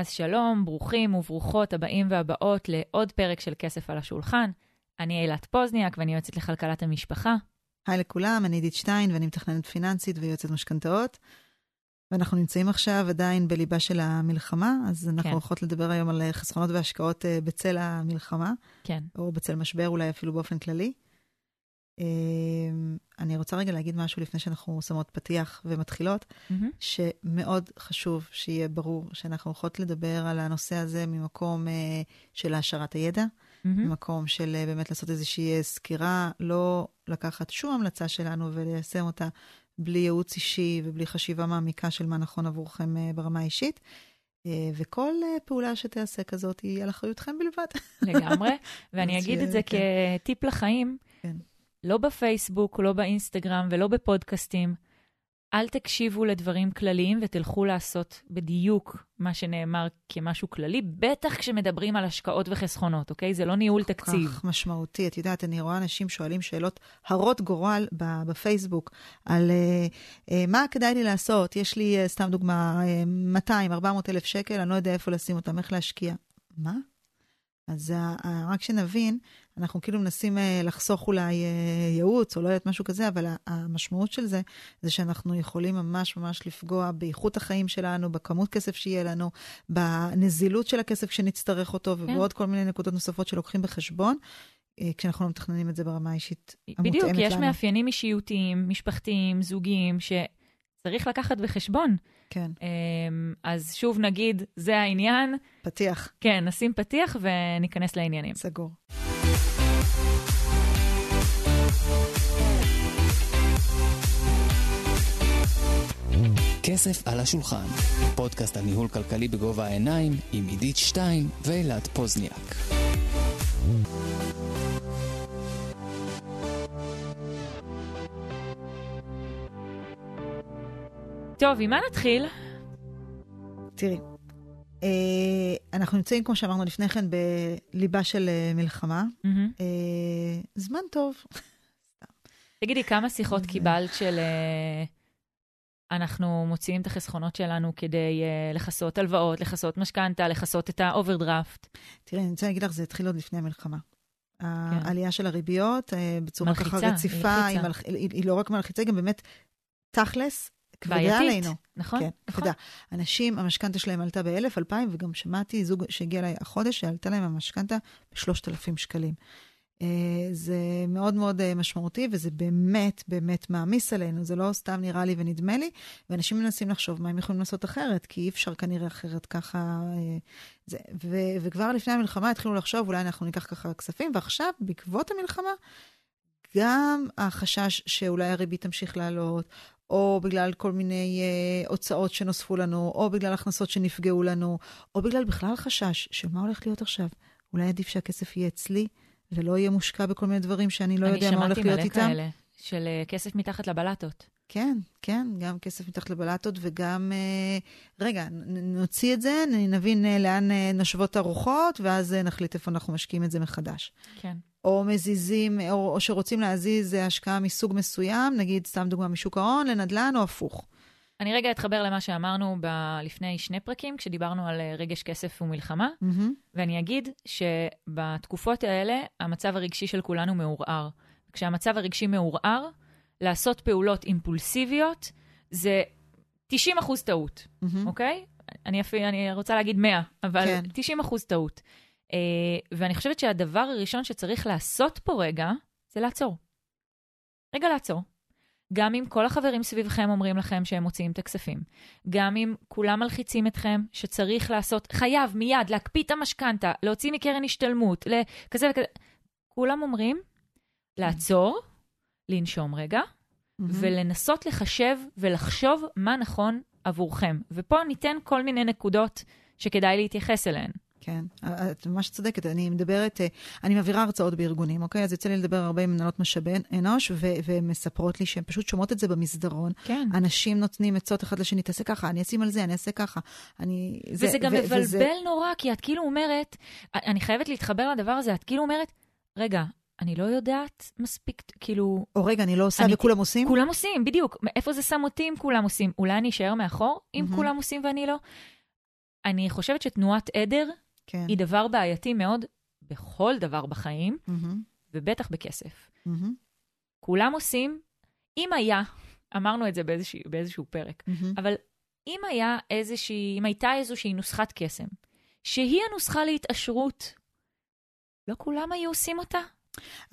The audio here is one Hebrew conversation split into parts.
אז שלום, ברוכים וברוכות הבאים והבאות לעוד פרק של כסף על השולחן. אני אילת פוזניאק ואני יועצת לכלכלת המשפחה. היי לכולם, אני עידית שטיין ואני מתכננת פיננסית ויועצת משכנתאות. ואנחנו נמצאים עכשיו עדיין בליבה של המלחמה, אז אנחנו כן. הולכות לדבר היום על חסכונות והשקעות אה, בצל המלחמה, כן. או בצל משבר אולי אפילו באופן כללי. אה, אני רוצה רגע להגיד משהו לפני שאנחנו שמות פתיח ומתחילות, מהמם. שמאוד חשוב שיהיה ברור שאנחנו הולכות לדבר על הנושא הזה ממקום אה, של העשרת הידע, מהמם. ממקום של אה, באמת לעשות איזושהי אה, סקירה, לא לקחת שום המלצה שלנו וליישם אותה בלי ייעוץ אישי ובלי חשיבה מעמיקה של מה נכון עבורכם אה, ברמה האישית. וכל פעולה שתיעשה כזאת היא על אחריותכם בלבד. לגמרי. ואני אגיד את זה כן. כטיפ לחיים, כן. לא בפייסבוק, לא באינסטגרם ולא בפודקאסטים. אל תקשיבו לדברים כלליים ותלכו לעשות בדיוק מה שנאמר כמשהו כללי, בטח כשמדברים על השקעות וחסכונות, אוקיי? זה לא ניהול תקציב. כך משמעותי. את יודעת, אני רואה אנשים שואלים שאלות הרות גורל בפייסבוק על אה, אה, מה כדאי לי לעשות. יש לי, אה, סתם דוגמה, אה, 200, 400 אלף שקל, אני לא יודע איפה לשים אותם, איך להשקיע. מה? אז אה, אה, רק שנבין, אנחנו כאילו מנסים אה, לחסוך אולי ייעוץ, או לא יודעת, משהו כזה, אבל המשמעות של זה, זה שאנחנו יכולים ממש ממש לפגוע באיכות החיים שלנו, בכמות כסף שיהיה לנו, בנזילות של הכסף כשנצטרך אותו, ובעוד כל מיני נקודות נוספות שלוקחים בחשבון, כשאנחנו לא מתכננים את זה ברמה האישית המותאמת בדיוק, לנו. יש מאפיינים אישיותיים, משפחתיים, זוגיים, שצריך לקחת בחשבון. כן, אמ, אז שוב נגיד, זה העניין. פתיח, כן, נשים פתיח וניכנס לעניינים. סגור. כסף על השולחן, פודקאסט על ניהול כלכלי בגובה העיניים עם עידית שטיין ואילת פוזניאק. טוב, עם מה נתחיל? תראי, אה, אנחנו נמצאים, כמו שאמרנו לפני כן, בליבה של אה, מלחמה. אה, זמן טוב. תגידי, כמה שיחות קיבלת של... אה, אנחנו מוציאים את החסכונות שלנו כדי לכסות הלוואות, לכסות משכנתה, לכסות את האוברדרפט. תראי, אני רוצה להגיד לך, זה התחיל עוד לפני המלחמה. העלייה של הריביות בצורה כן. מלחיצה, ככה היא רציפה, הלחיצה. היא, מלח... היא, היא לא רק מלחיצה, היא גם באמת תכלס, כבדה בעייתית, עלינו. נכון? כן, נכון. כבדה. אנשים, המשכנתה שלהם עלתה באלף, אלפיים, וגם שמעתי זוג שהגיע אליי החודש, שעלתה להם המשכנתה בשלושת אלפים שקלים. אה, זה מאוד מאוד אה, משמעותי, וזה באמת באמת מעמיס עלינו, זה לא סתם נראה לי ונדמה לי, ואנשים מנסים לחשוב מה הם יכולים לעשות אחרת, כי אי אפשר כנראה אחרת ככה. אה, זה, ו, וכבר לפני המלחמה התחילו לחשוב, אולי אנחנו ניקח ככה כספים, ועכשיו, בעקבות המלחמה, גם החשש שאולי הריבית תמשיך לעלות, או בגלל כל מיני אה, הוצאות שנוספו לנו, או בגלל הכנסות שנפגעו לנו, או בגלל בכלל חשש של מה הולך להיות עכשיו. אולי עדיף שהכסף יהיה אצלי, ולא יהיה מושקע בכל מיני דברים שאני לא יודע מה הולך להיות אני איתם. שמעתי מלא כאלה, של אה, כסף מתחת לבלטות. כן, כן, גם כסף מתחת לבלטות וגם, אה, רגע, נוציא את זה, נבין אה, לאן אה, נושבות הרוחות, ואז אה, נחליט איפה אנחנו משקיעים את זה מחדש. כן. או מזיזים, או, או שרוצים להזיז אה, השקעה מסוג מסוים, נגיד, סתם דוגמה, משוק ההון לנדל"ן, או הפוך. אני רגע אתחבר למה שאמרנו ב- לפני שני פרקים, כשדיברנו על אה, רגש כסף ומלחמה, מהמם. ואני אגיד שבתקופות האלה המצב הרגשי של כולנו מעורער. כשהמצב הרגשי מעורער, לעשות פעולות אימפולסיביות זה 90 אחוז טעות, מהמם. אוקיי? אני, אפילו, אני רוצה להגיד 100, אבל כן. 90 אחוז טעות. Uh, ואני חושבת שהדבר הראשון שצריך לעשות פה רגע, זה לעצור. רגע לעצור. גם אם כל החברים סביבכם אומרים לכם שהם מוציאים את הכספים, גם אם כולם מלחיצים אתכם שצריך לעשות, חייב מיד להקפיא את המשכנתה, להוציא מקרן השתלמות, כזה וכזה, כולם אומרים לעצור, לנשום רגע, מהמם. ולנסות לחשב ולחשוב מה נכון עבורכם. ופה ניתן כל מיני נקודות שכדאי להתייחס אליהן. כן, את ממש צודקת. אני מדברת, אה, אני מעבירה הרצאות בארגונים, אוקיי? אז יוצא לי לדבר הרבה עם מנהלות משאבי אנוש, ו- והן מספרות לי שהן פשוט שומעות את זה במסדרון. כן. אנשים נותנים עצות אחד לשני, תעשה ככה, אני אשים על זה, אני אעשה ככה. אני... וזה גם ו- מבלבל וזה- נורא, כי את כאילו אומרת, אני חייבת להתחבר לדבר הזה, את כאילו אומרת, רגע, אני לא יודעת מספיק, כאילו, או רגע, אני לא עושה אני- וכולם עושים? כולם עושים, בדיוק. איפה זה שם אותי אם כולם עושים? אולי אני אשאר מאחור אם מהמם. כולם עושים ואני לא? אני חושבת שתנועת עדר כן. היא דבר בעייתי מאוד בכל דבר בחיים, מהמם, ובטח בכסף. מהמם, כולם עושים, אם היה, אמרנו את זה באיזשהו, באיזשהו פרק, מהמם. אבל אם היה איזושהי, אם הייתה איזושהי נוסחת קסם, שהיא הנוסחה להתעשרות, לא כולם היו עושים אותה?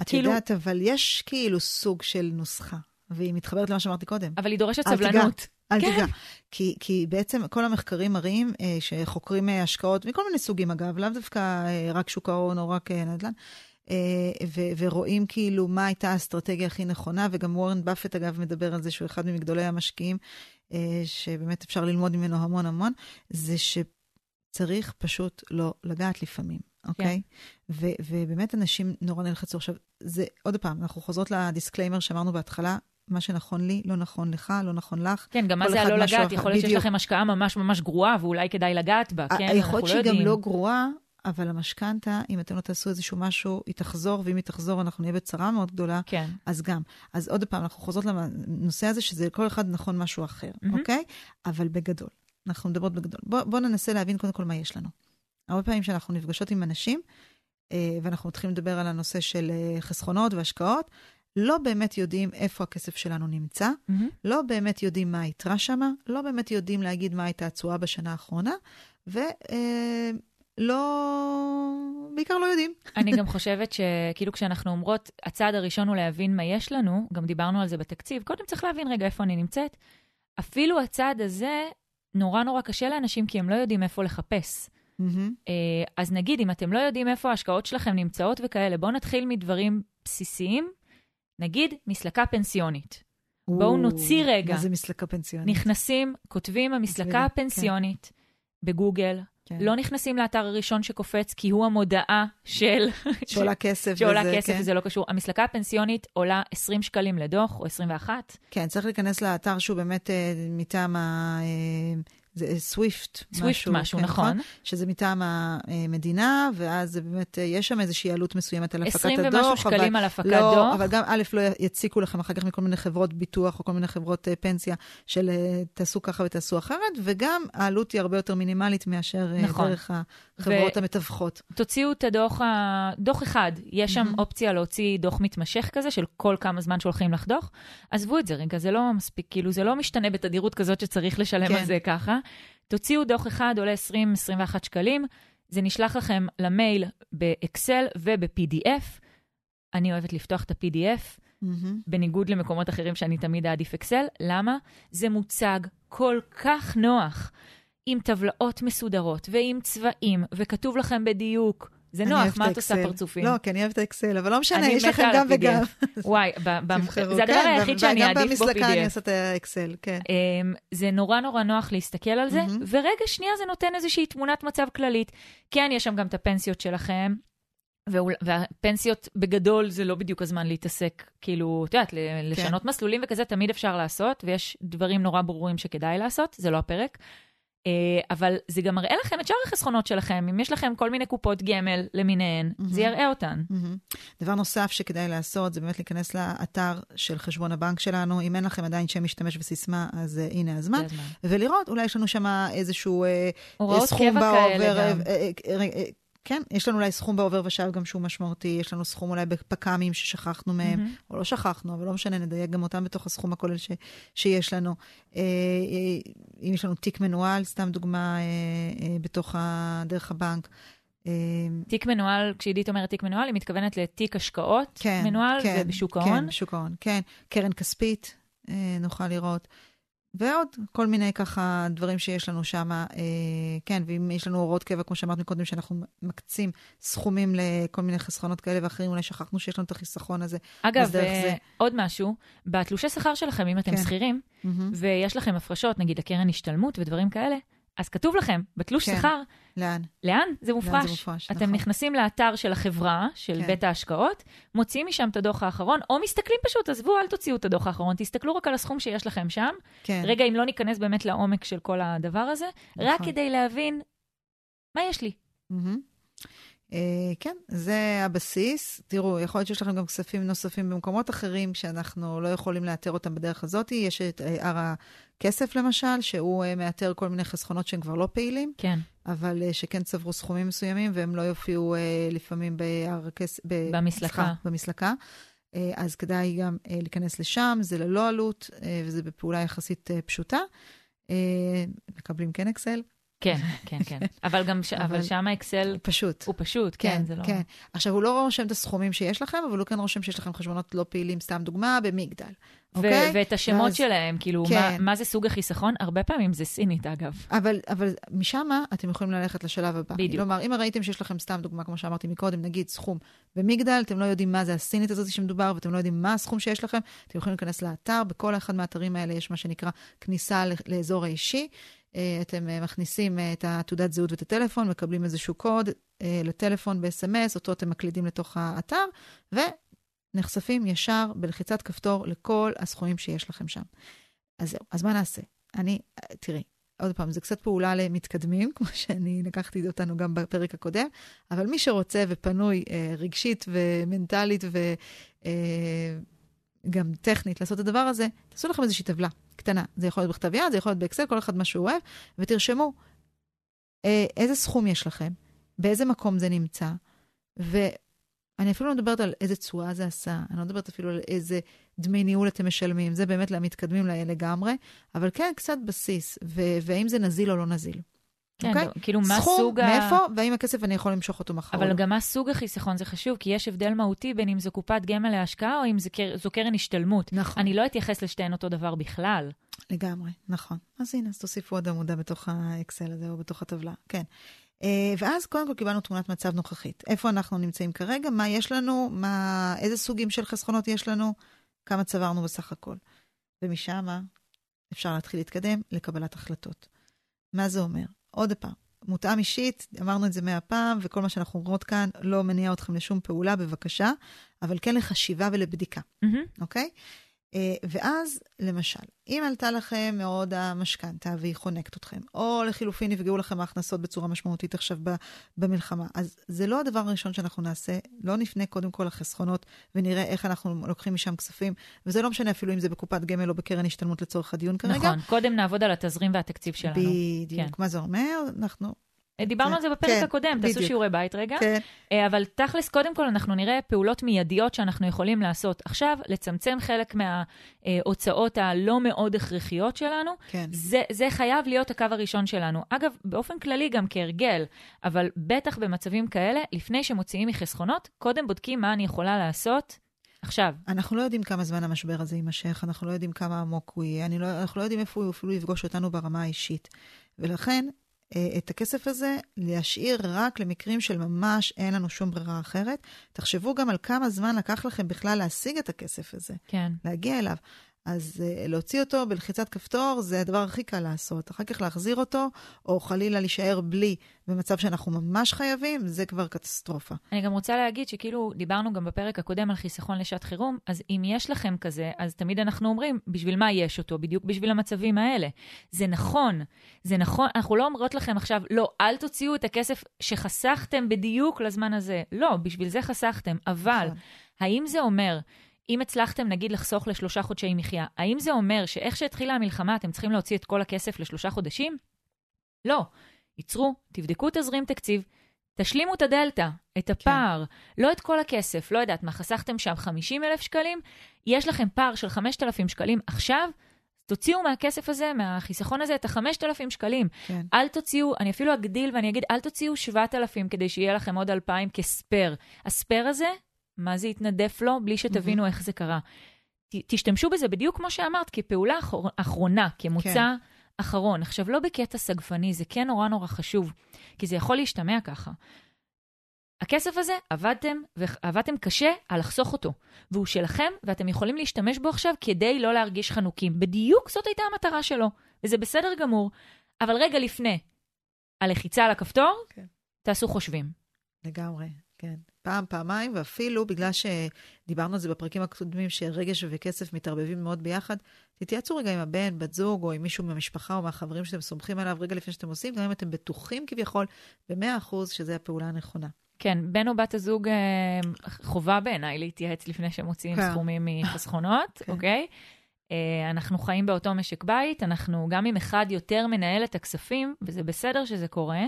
את כאילו- יודעת, אבל יש כאילו סוג של נוסחה, והיא מתחברת למה שאמרתי קודם. אבל היא דורשת. סבלנות. אל כן. תיגע. כי, כי בעצם כל המחקרים מראים אה, שחוקרים אה, השקעות, מכל מיני סוגים אגב, לאו דווקא אה, רק שוק ההון או רק אה, נדל"ן, אה, ו- ורואים כאילו מה הייתה האסטרטגיה הכי נכונה, וגם וורן באפט אגב מדבר על זה שהוא אחד ממגדולי המשקיעים, אה, שבאמת אפשר ללמוד ממנו המון המון, זה שצריך פשוט לא לגעת לפעמים, אוקיי? ו- ובאמת אנשים נורא נלחצו. עכשיו, זה, עוד פעם, אנחנו חוזרות ל disclaimer שאמרנו בהתחלה, מה שנכון לי, לא נכון לך, לא נכון לך. כן, גם מה זה הלא לגעת? יכול להיות שיש. לכם השקעה ממש ממש גרועה, ואולי כדאי לגעת בה, כן? אנחנו לא שהיא יודעים. גם לא גרועה, אבל המשכנתה, אם אתם לא תעשו איזשהו משהו, היא תחזור, ואם היא תחזור, אנחנו נהיה בצרה מאוד גדולה, כן. אז גם. אז עוד פעם, אנחנו חוזרות לנושא הזה, שזה כל אחד נכון משהו אחר, מהמם. אוקיי? אבל בגדול. אנחנו מדברות בגדול. בואו בוא ננסה להבין קודם כל מה יש לנו. הרבה פעמים שאנחנו נפגשות עם אנשים, אה, ואנחנו מתחילים לדבר על הנושא של אה, חסכונות והשקעות, לא באמת יודעים איפה הכסף שלנו נמצא, מהמם. לא באמת יודעים מה היתרה שמה, לא באמת יודעים להגיד מה הייתה התשואה בשנה האחרונה, ולא... בעיקר לא יודעים. אני גם חושבת שכאילו כשאנחנו אומרות, הצעד הראשון הוא להבין מה יש לנו, גם דיברנו על זה בתקציב, קודם צריך להבין רגע איפה אני נמצאת. אפילו הצעד הזה נורא נורא קשה לאנשים כי הם לא יודעים איפה לחפש. אה, אז נגיד, אם אתם לא יודעים איפה ההשקעות שלכם נמצאות וכאלה, בואו נתחיל מדברים בסיסיים. נגיד, מסלקה פנסיונית. בואו או, נוציא רגע. מה זה מסלקה פנסיונית? נכנסים, כותבים המסלקה כן. הפנסיונית בגוגל, כן. לא נכנסים לאתר הראשון שקופץ, כי הוא המודעה של... שעולה כסף. שעולה וזה, כסף כן. וזה לא קשור. המסלקה הפנסיונית עולה 20 שקלים לדוח, או 21. כן, צריך להיכנס לאתר שהוא באמת אה, מטעם ה... אה, זה סוויפט. סוויפט משהו, כן, נכון. שזה מטעם המדינה, ואז זה באמת, אה, יש שם איזושהי עלות מסוימת על הפקת 20 הדוח. ומשהו שקלים על הפקת לא, דוח. אבל גם א', לא יציקו לכם אחר כך מכל מיני חברות ביטוח או כל מיני חברות אה, פנסיה של אה, תעשו ככה ותעשו אחרת, וגם העלות היא הרבה יותר מינימלית מאשר אה, נכון. דרך החברות המתווכות. תוציאו את הדוח, ה... דוח אחד, יש שם מהמם. אופציה להוציא דוח מתמשך כזה, של כל כמה זמן שולחים לך דוח. עזבו את זה רגע, זה לא מספיק, כאילו, זה לא משתנה בתדירות כזאת שצריך לשלם כן. על זה ככה. תוציאו דוח אחד, עולה 20-21 שקלים, זה נשלח לכם למייל באקסל וב-PDF. אני אוהבת לפתוח את ה-PDF, מהמם. בניגוד למקומות אחרים שאני תמיד אעדיף אקסל. למה? זה מוצג כל כך נוח, עם טבלאות מסודרות ועם צבעים, וכתוב לכם בדיוק. זה נוח, מה את עושה. פרצופים? לא, כי אני אוהבת את האקסל, אבל לא משנה, יש לכם גם. וגם. וואי. זה הדבר כן, היחיד ו- שאני אעדיף בו גם במסלקה אני PDF. עושה את האקסל, כן. אמ, זה נורא נורא נוח להסתכל על זה. ורגע שנייה זה נותן איזושהי תמונת מצב כללית. כן, יש שם גם את הפנסיות שלכם, והפנסיות בגדול זה לא בדיוק הזמן להתעסק, כאילו, את יודעת, ל- לשנות מסלולים וכזה תמיד אפשר לעשות, ויש דברים נורא ברורים שכדאי לעשות, זה לא הפרק. אה, אבל זה גם מראה לכם את שאר החסכונות שלכם. אם יש לכם כל מיני קופות גמל למיניהן, מהמם. זה יראה אותן. מהמם. דבר נוסף שכדאי לעשות, זה באמת להיכנס לאתר של חשבון הבנק שלנו. אם אין לכם עדיין שם משתמש וסיסמה, אז uh, הנה הזמן. ולראות, אולי יש לנו שם איזשהו uh, הוראות סכום קבע בעובר. כאלה גם. אה, אה, אה, אה, כן, יש לנו אולי סכום בעובר ושב גם שהוא משמעותי, יש לנו סכום אולי בפק"מים ששכחנו מהם, מהמם. או לא שכחנו, אבל לא משנה, נדייק גם אותם בתוך הסכום הכולל ש, שיש לנו. אה, אה, אם יש לנו תיק מנוהל, סתם דוגמה, אה, אה, בתוך ה, דרך הבנק. אה, תיק מנוהל, כשעידית אומרת תיק מנוהל, היא מתכוונת לתיק השקעות כן, מנוהל, כן, ובשוק כן, ההון. בשוק ההון, כן. קרן כספית, אה, נוכל לראות. ועוד כל מיני ככה דברים שיש לנו שם. אה, כן, ואם יש לנו הוראות קבע, כמו שאמרת מקודם, שאנחנו מקצים סכומים לכל מיני חסכונות כאלה ואחרים, אולי שכחנו שיש לנו את החיסכון הזה. אגב, אה, זה. עוד משהו, בתלושי שכר שלכם, אם אתם כן. שכירים, מהמם. ויש לכם הפרשות, נגיד לקרן השתלמות ודברים כאלה, אז כתוב לכם, בתלוש כן. שכר, לאן? לאן זה לאן מופרש. זה מופרש, אתם נכון. נכנסים לאתר של החברה, של כן. בית ההשקעות, מוציאים משם את הדוח האחרון, או מסתכלים פשוט, עזבו, אל תוציאו את הדוח האחרון, תסתכלו רק על הסכום שיש לכם שם. כן. רגע, אם לא ניכנס באמת לעומק של כל הדבר הזה, רק נכון. כדי להבין מה יש לי. מהמם. אה, כן, זה הבסיס. תראו, יכול להיות שיש לכם גם כספים נוספים במקומות אחרים שאנחנו לא יכולים לאתר אותם בדרך הזאת. יש את אה, הר הכסף, למשל, שהוא אה, מאתר כל מיני חסכונות שהם כבר לא פעילים. כן. אבל שכן צברו סכומים מסוימים, והם לא יופיעו לפעמים בהר הכסף... במסלקה. במסלקה. אז כדאי גם להיכנס לשם, זה ללא עלות, וזה בפעולה יחסית פשוטה. מקבלים כן אקסל, כן, כן, כן. אבל גם, ש... אבל שם האקסל... פשוט. הוא פשוט, כן, כן, זה לא... כן. עכשיו, הוא לא רושם את הסכומים שיש לכם, אבל הוא כן רושם שיש לכם חשבונות לא פעילים, סתם דוגמה, במגדל. ו- אוקיי? ואת השמות ואז... שלהם, כאילו, כן. מה, מה זה סוג החיסכון? הרבה פעמים זה סינית, אגב. אבל, אבל משם אתם יכולים ללכת לשלב הבא. בדיוק. כלומר, אם ראיתם שיש לכם סתם דוגמה, כמו שאמרתי מקודם, נגיד סכום במגדל, אתם לא יודעים מה זה הסינית הזאת שמדובר, ואתם לא יודעים מה הסכום שיש לכם, אתם יכולים להיכנס לאתר, בכל אחד מהאתרים האלה יש מה שנקרא כניסה לאזור האישי. אה, אתם אה, מכניסים אה, את התעודת זהות ואת הטלפון, מקבלים איזשהו קוד לטלפון ב-SMS, אותו אתם מקלידים לתוך האתר, ונחשפים ישר בלחיצת כפתור לכל הסכומים שיש לכם שם. אז זהו, אז מה נעשה? אני, תראי, עוד פעם, זה קצת פעולה למתקדמים, כמו שאני לקחתי אותנו גם בפרק הקודם, אבל מי שרוצה ופנוי רגשית ומנטלית אה, טכנית לעשות את הדבר הזה, תעשו לכם איזושהי טבלה. קטנה. זה יכול להיות בכתב יד, זה יכול להיות באקסל, כל אחד מה שהוא אוהב, ותרשמו אה, איזה סכום יש לכם, באיזה מקום זה נמצא, ואני אפילו לא מדברת על איזה תשואה זה עשה, אני לא מדברת אפילו על איזה דמי ניהול אתם משלמים, זה באמת למתקדמים לגמרי, אבל כן, קצת בסיס, והאם זה נזיל או לא נזיל. כן, okay? אוקיי? כאילו מה סכום, סוג ה... סכום, מאיפה, והאם הכסף אני יכול למשוך אותו מחר. אבל גם מה סוג החיסכון זה חשוב, כי יש הבדל מהותי בין אם זו קופת גמל להשקעה או אם זו, קר... זו קרן השתלמות. נכון. אני לא אתייחס לשתיהן אותו דבר בכלל. לגמרי, נכון. אז הנה, אז תוסיפו עוד עמודה בתוך האקסל הזה או בתוך הטבלה, כן. Uh, ואז קודם כל קיבלנו תמונת מצב נוכחית. איפה אנחנו נמצאים כרגע, מה יש לנו, מה, איזה סוגים של חסכונות יש לנו, כמה צברנו בסך הכל. ומשם אפשר להתחיל להתקדם לקבלת החלטות. מה זה אומר? עוד פעם, מותאם אישית, אמרנו את זה מאה פעם, וכל מה שאנחנו אומרות כאן לא מניע אתכם לשום פעולה, בבקשה, אבל כן לחשיבה ולבדיקה, אוקיי? Mm-hmm. Okay? אה, ואז, למשל, אם עלתה לכם מאוד המשכנתה והיא חונקת אתכם, או לחילופין נפגעו לכם ההכנסות בצורה משמעותית עכשיו במלחמה, אז זה לא הדבר הראשון שאנחנו נעשה. לא נפנה קודם כל לחסכונות ונראה איך אנחנו לוקחים משם כספים, וזה לא משנה אפילו אם זה בקופת גמל או בקרן השתלמות לצורך הדיון כרגע. נכון, קודם נעבוד על התזרים והתקציב שלנו. בדיוק. כן. מה זה אומר? אנחנו דיברנו על זה בפרק כן, הקודם, בדיוק. תעשו שיעורי בית רגע. כן. אה, אבל תכלס, קודם כל אנחנו נראה פעולות מיידיות שאנחנו יכולים לעשות עכשיו, לצמצם חלק מההוצאות הלא מאוד הכרחיות שלנו. כן. זה, זה חייב להיות הקו הראשון שלנו. אגב, באופן כללי גם כהרגל, אבל בטח במצבים כאלה, לפני שמוציאים מחסכונות, קודם בודקים מה אני יכולה לעשות עכשיו. אנחנו לא יודעים כמה זמן המשבר הזה יימשך, אנחנו לא יודעים כמה עמוק הוא יהיה, לא, אנחנו לא יודעים איפה הוא אפילו יפגוש אותנו ברמה האישית. ולכן, את הכסף הזה להשאיר רק למקרים של ממש אין לנו שום ברירה אחרת. תחשבו גם על כמה זמן לקח לכם בכלל להשיג את הכסף הזה. כן. להגיע אליו. אז uh, להוציא אותו בלחיצת כפתור זה הדבר הכי קל לעשות. אחר כך להחזיר אותו, או חלילה להישאר בלי במצב שאנחנו ממש חייבים, זה כבר קטסטרופה. אני גם רוצה להגיד שכאילו, דיברנו גם בפרק הקודם על חיסכון לשעת חירום, אז אם יש לכם כזה, אז תמיד אנחנו אומרים, בשביל מה יש אותו? בדיוק בשביל המצבים האלה. זה נכון, זה נכון, אנחנו לא אומרות לכם עכשיו, לא, אל תוציאו את הכסף שחסכתם בדיוק לזמן הזה. לא, בשביל זה חסכתם, אבל נכון. האם זה אומר... אם הצלחתם, נגיד, לחסוך לשלושה חודשי מחיה, האם זה אומר שאיך שהתחילה המלחמה אתם צריכים להוציא את כל הכסף לשלושה חודשים? לא. ייצרו, תבדקו תזרים תקציב, תשלימו את הדלתא, את הפער, כן. לא את כל הכסף, לא יודעת מה, חסכתם שם 50 אלף שקלים, יש לכם פער של 5,000 שקלים עכשיו, תוציאו מהכסף הזה, מהחיסכון הזה, את ה-5,000 שקלים. כן. אל תוציאו, אני אפילו אגדיל ואני אגיד, אל תוציאו 7,000 כדי שיהיה לכם עוד 2,000 כספייר. הספייר הזה מה זה התנדף לו, בלי שתבינו mm-hmm. איך זה קרה. ת, תשתמשו בזה בדיוק כמו שאמרת, כפעולה אחר, אחרונה, כמוצא כן. אחרון. עכשיו, לא בקטע סגפני, זה כן נורא נורא חשוב, כי זה יכול להשתמע ככה. הכסף הזה, עבדתם, ועבדתם קשה על לחסוך אותו, והוא שלכם, ואתם יכולים להשתמש בו עכשיו כדי לא להרגיש חנוקים. בדיוק זאת הייתה המטרה שלו, וזה בסדר גמור. אבל רגע לפני הלחיצה על הכפתור, כן. תעשו חושבים. לגמרי, כן. פעם, פעמיים, ואפילו בגלל שדיברנו על זה בפרקים הקודמים, שרגש וכסף מתערבבים מאוד ביחד, תתייעצו רגע עם הבן, בת זוג, או עם מישהו מהמשפחה או מהחברים שאתם סומכים עליו רגע לפני שאתם עושים, גם אם אתם בטוחים כביכול ב-100% שזו הפעולה הנכונה. כן, בן או בת הזוג, אה, חובה בעיניי להתייעץ לפני שמוציאים כן. סכומים מחסכונות, כן. אוקיי? אה, אנחנו חיים באותו משק בית, אנחנו, גם אם אחד יותר מנהל את הכספים, וזה בסדר שזה קורה,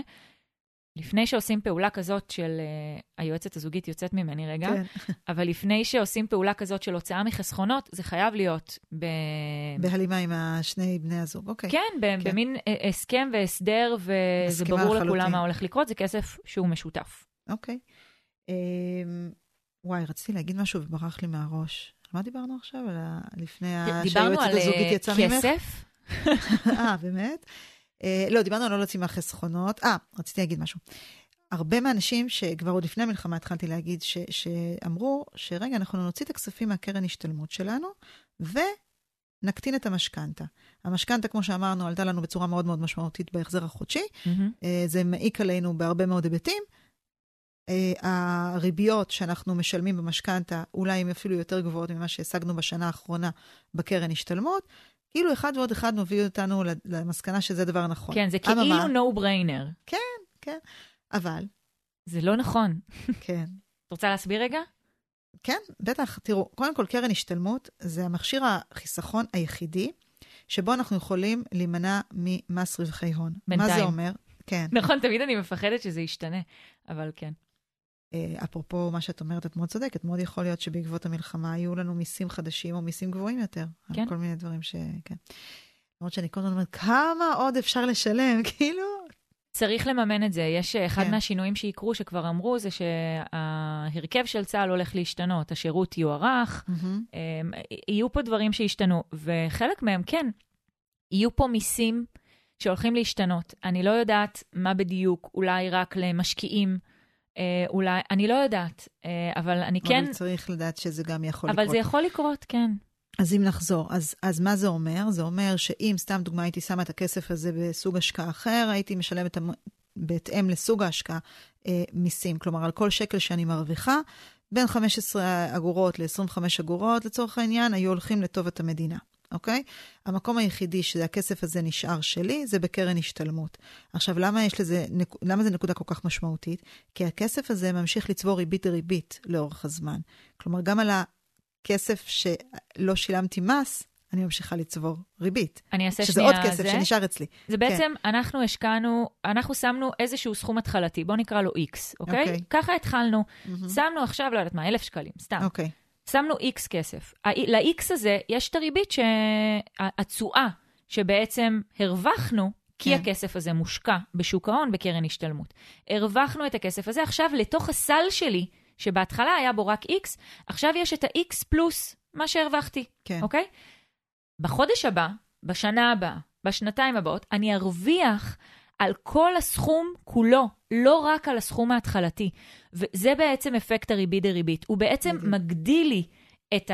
לפני שעושים פעולה כזאת של, אה, היועצת הזוגית יוצאת ממני רגע, כן. אבל לפני שעושים פעולה כזאת של הוצאה מחסכונות, זה חייב להיות ב... בהלימה עם השני בני הזוג, אוקיי. כן, ב- כן. במין אה, הסכם והסדר, וזה ברור לחלוטין. לכולם מה הולך לקרות, זה כסף שהוא משותף. אוקיי. אמ, וואי, רציתי להגיד משהו וברח לי מהראש. על מה דיברנו עכשיו? על ה... לפני ה... דיברנו שהיועצת על הזוגית אה, יצאה ממך? כסף. אה, באמת? אה, לא, דיברנו על לא להוציא מהחסכונות. אה, רציתי להגיד משהו. הרבה מהאנשים שכבר עוד לפני המלחמה התחלתי להגיד, ש, שאמרו שרגע, אנחנו נוציא את הכספים מהקרן השתלמות שלנו, ונקטין את המשכנתה. המשכנתה, כמו שאמרנו, עלתה לנו בצורה מאוד מאוד משמעותית בהחזר החודשי. אה, זה מעיק עלינו בהרבה מאוד היבטים. אה, הריביות שאנחנו משלמים במשכנתה, אולי הן אפילו יותר גבוהות ממה שהשגנו בשנה האחרונה בקרן השתלמות. כאילו אחד ועוד אחד מביא אותנו למסקנה שזה דבר נכון. כן, זה כאילו no brainer. אבל, זה לא נכון. כן. את רוצה להסביר רגע? כן, בטח. תראו, קודם כל, קרן השתלמות זה המכשיר החיסכון היחידי שבו אנחנו יכולים להימנע ממס רווחי הון. מה זה בינתיים. אומר? כן. נכון, תמיד אני מפחדת שזה ישתנה, אבל כן. אה, אפרופו מה שאת אומרת, את מאוד צודקת, מאוד יכול להיות שבעקבות המלחמה יהיו לנו מיסים חדשים או מיסים גבוהים יותר. כן. כל מיני דברים ש... כן. למרות שאני כל הזמן אומרת, כמה עוד אפשר לשלם? כאילו... צריך לממן את זה. יש אה, אחד כן. מהשינויים שיקרו, שכבר אמרו, זה שההרכב של צה"ל הולך להשתנות. השירות יוארך. אמ, יהיו פה דברים שישתנו, וחלק מהם, כן, יהיו פה מיסים שהולכים להשתנות. אני לא יודעת מה בדיוק, אולי רק למשקיעים, אולי, אני לא יודעת, אה, אבל אני כן, אבל צריך לדעת שזה גם יכול אבל לקרות. זה יכול לקרות, כן. אז אם נחזור, אז, אז מה זה אומר? זה אומר שאם, סתם דוגמה, הייתי שמה את הכסף הזה בסוג השקעה אחר, הייתי משלמת המ- בהתאם לסוג ההשקעה אה, מיסים. כלומר, על כל שקל שאני מרוויחה, בין 15 אגורות ל-25 אגורות, לצורך העניין, היו הולכים לטובת המדינה, אוקיי? המקום היחידי שהכסף הזה נשאר שלי, זה בקרן השתלמות. עכשיו, למה יש לזה, למה זה נקודה כל כך משמעותית? כי הכסף הזה ממשיך לצבור ריבית דריבית לאורך הזמן. כלומר, גם על הכסף שלא שילמתי מס, אני ממשיכה לצבור ריבית. אני אעשה שזה שנייה עוד כסף זה. שנשאר אצלי. זה בעצם, אנחנו השקענו, אנחנו שמנו איזשהו סכום התחלתי, בואו נקרא לו X, אוקיי? אוקיי. ככה התחלנו. מהמם. שמנו עכשיו, לא יודעת מה, אלף שקלים, סתם. אוקיי. שמנו X כסף. ל-X הזה יש את הריבית, שה- התשואה שבעצם הרווחנו, כי כן. הכסף הזה מושקע בשוק ההון בקרן השתלמות. הרווחנו את הכסף הזה עכשיו לתוך הסל שלי, שבהתחלה היה בו רק X, עכשיו יש את ה-X פלוס מה שהרווחתי, כן. אוקיי? בחודש הבא, בשנה הבאה, בשנתיים הבאות, אני ארוויח על כל הסכום כולו, לא רק על הסכום ההתחלתי. וזה בעצם אפקט הריבית דריבית. הוא בעצם בדיוק. מגדיל לי את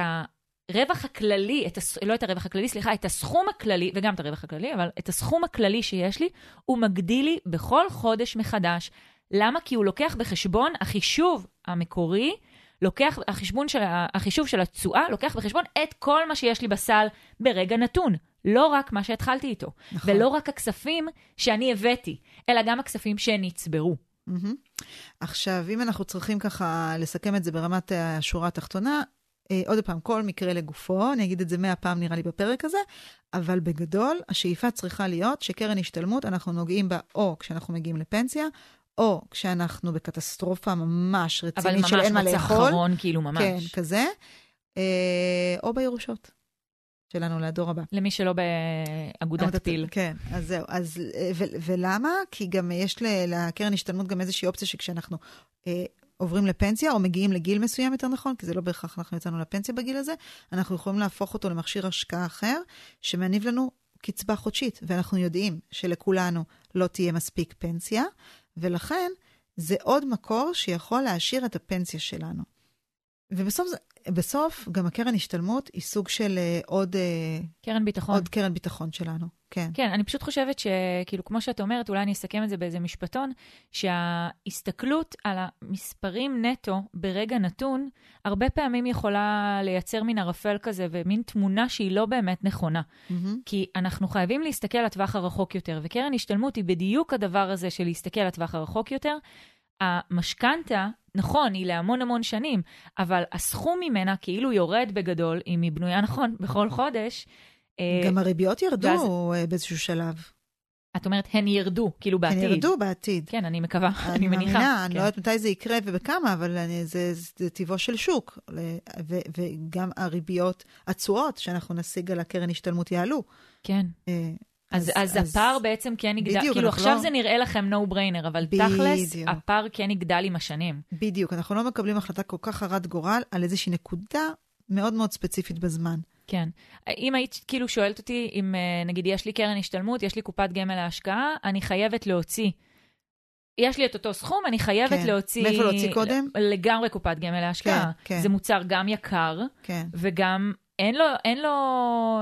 הרווח הכללי, את הס... לא את הרווח הכללי, סליחה, את הסכום הכללי, וגם את הרווח הכללי, אבל את הסכום הכללי שיש לי, הוא מגדיל לי בכל חודש מחדש. למה? כי הוא לוקח בחשבון, החישוב המקורי, לוקח, החשבון של, החישוב של התשואה לוקח בחשבון את כל מה שיש לי בסל ברגע נתון. לא רק מה שהתחלתי איתו. נכון. ולא רק הכספים שאני הבאתי, אלא גם הכספים שנצברו. מהמם. עכשיו, אם אנחנו צריכים ככה לסכם את זה ברמת השורה התחתונה, אה, עוד פעם, כל מקרה לגופו, אני אגיד את זה מאה פעם נראה לי בפרק הזה, אבל בגדול, השאיפה צריכה להיות שקרן השתלמות, אנחנו נוגעים בה או כשאנחנו מגיעים לפנסיה, או כשאנחנו בקטסטרופה ממש אבל רצינית ממש של אין מה לאכול. אחרון, כאילו ממש. כן, כזה. אה, או בירושות שלנו לדור הבא. למי שלא באגודת פיל. כן, אז זהו. אז, אה, ו- ולמה? כי גם יש לקרן השתלמות גם איזושהי אופציה שכשאנחנו אה, עוברים לפנסיה, או מגיעים לגיל מסוים יותר נכון, כי זה לא בהכרח אנחנו יצאנו לפנסיה בגיל הזה, אנחנו יכולים להפוך אותו למכשיר השקעה אחר, שמניב לנו קצבה חודשית, ואנחנו יודעים שלכולנו לא תהיה מספיק פנסיה, ולכן זה עוד מקור שיכול להעשיר את הפנסיה שלנו. ובסוף בסוף גם הקרן השתלמות היא סוג של אה, עוד, אה, קרן ביטחון. עוד קרן ביטחון שלנו, כן. כן, אני פשוט חושבת שכאילו, כמו שאת אומרת, אולי אני אסכם את זה באיזה משפטון, שההסתכלות על המספרים נטו ברגע נתון, הרבה פעמים יכולה לייצר מין ערפל כזה ומין תמונה שהיא לא באמת נכונה. מהמם. כי אנחנו חייבים להסתכל לטווח הרחוק יותר, וקרן השתלמות היא בדיוק הדבר הזה של להסתכל לטווח הרחוק יותר. המשכנתה, נכון, היא להמון המון שנים, אבל הסכום ממנה כאילו יורד בגדול, אם היא בנויה נכון, בכל חודש. אה, גם הריביות ירדו ואז- אה, באיזשהו שלב. את אומרת, הן ירדו, כאילו בעתיד. הן ירדו בעתיד. כן, אני מקווה, אני מניחה. מאמינה, אני כן. לא יודעת מתי זה יקרה ובכמה, אבל אני, זה, זה טבעו של שוק. ו, וגם הריביות, התשואות שאנחנו נשיג על הקרן השתלמות יעלו. כן. אז, אז, אז הפער בעצם כן יגדל, בדיוק, כאילו עכשיו לא- זה נראה לכם no brainer, אבל בדיוק. תכלס, הפער כן יגדל עם השנים. בדיוק, אנחנו לא מקבלים החלטה כל כך הרת גורל על איזושהי נקודה מאוד מאוד ספציפית בזמן. כן. אם היית כאילו שואלת אותי, אם אה, נגיד יש לי קרן השתלמות, יש לי קופת גמל להשקעה, אני חייבת להוציא. יש לי את אותו סכום, אני חייבת כן. להוציא... מאיפה להוציא קודם? לגמרי קופת גמל להשקעה. כן, כן. זה מוצר גם יקר, כן. וגם אין לו, אין לו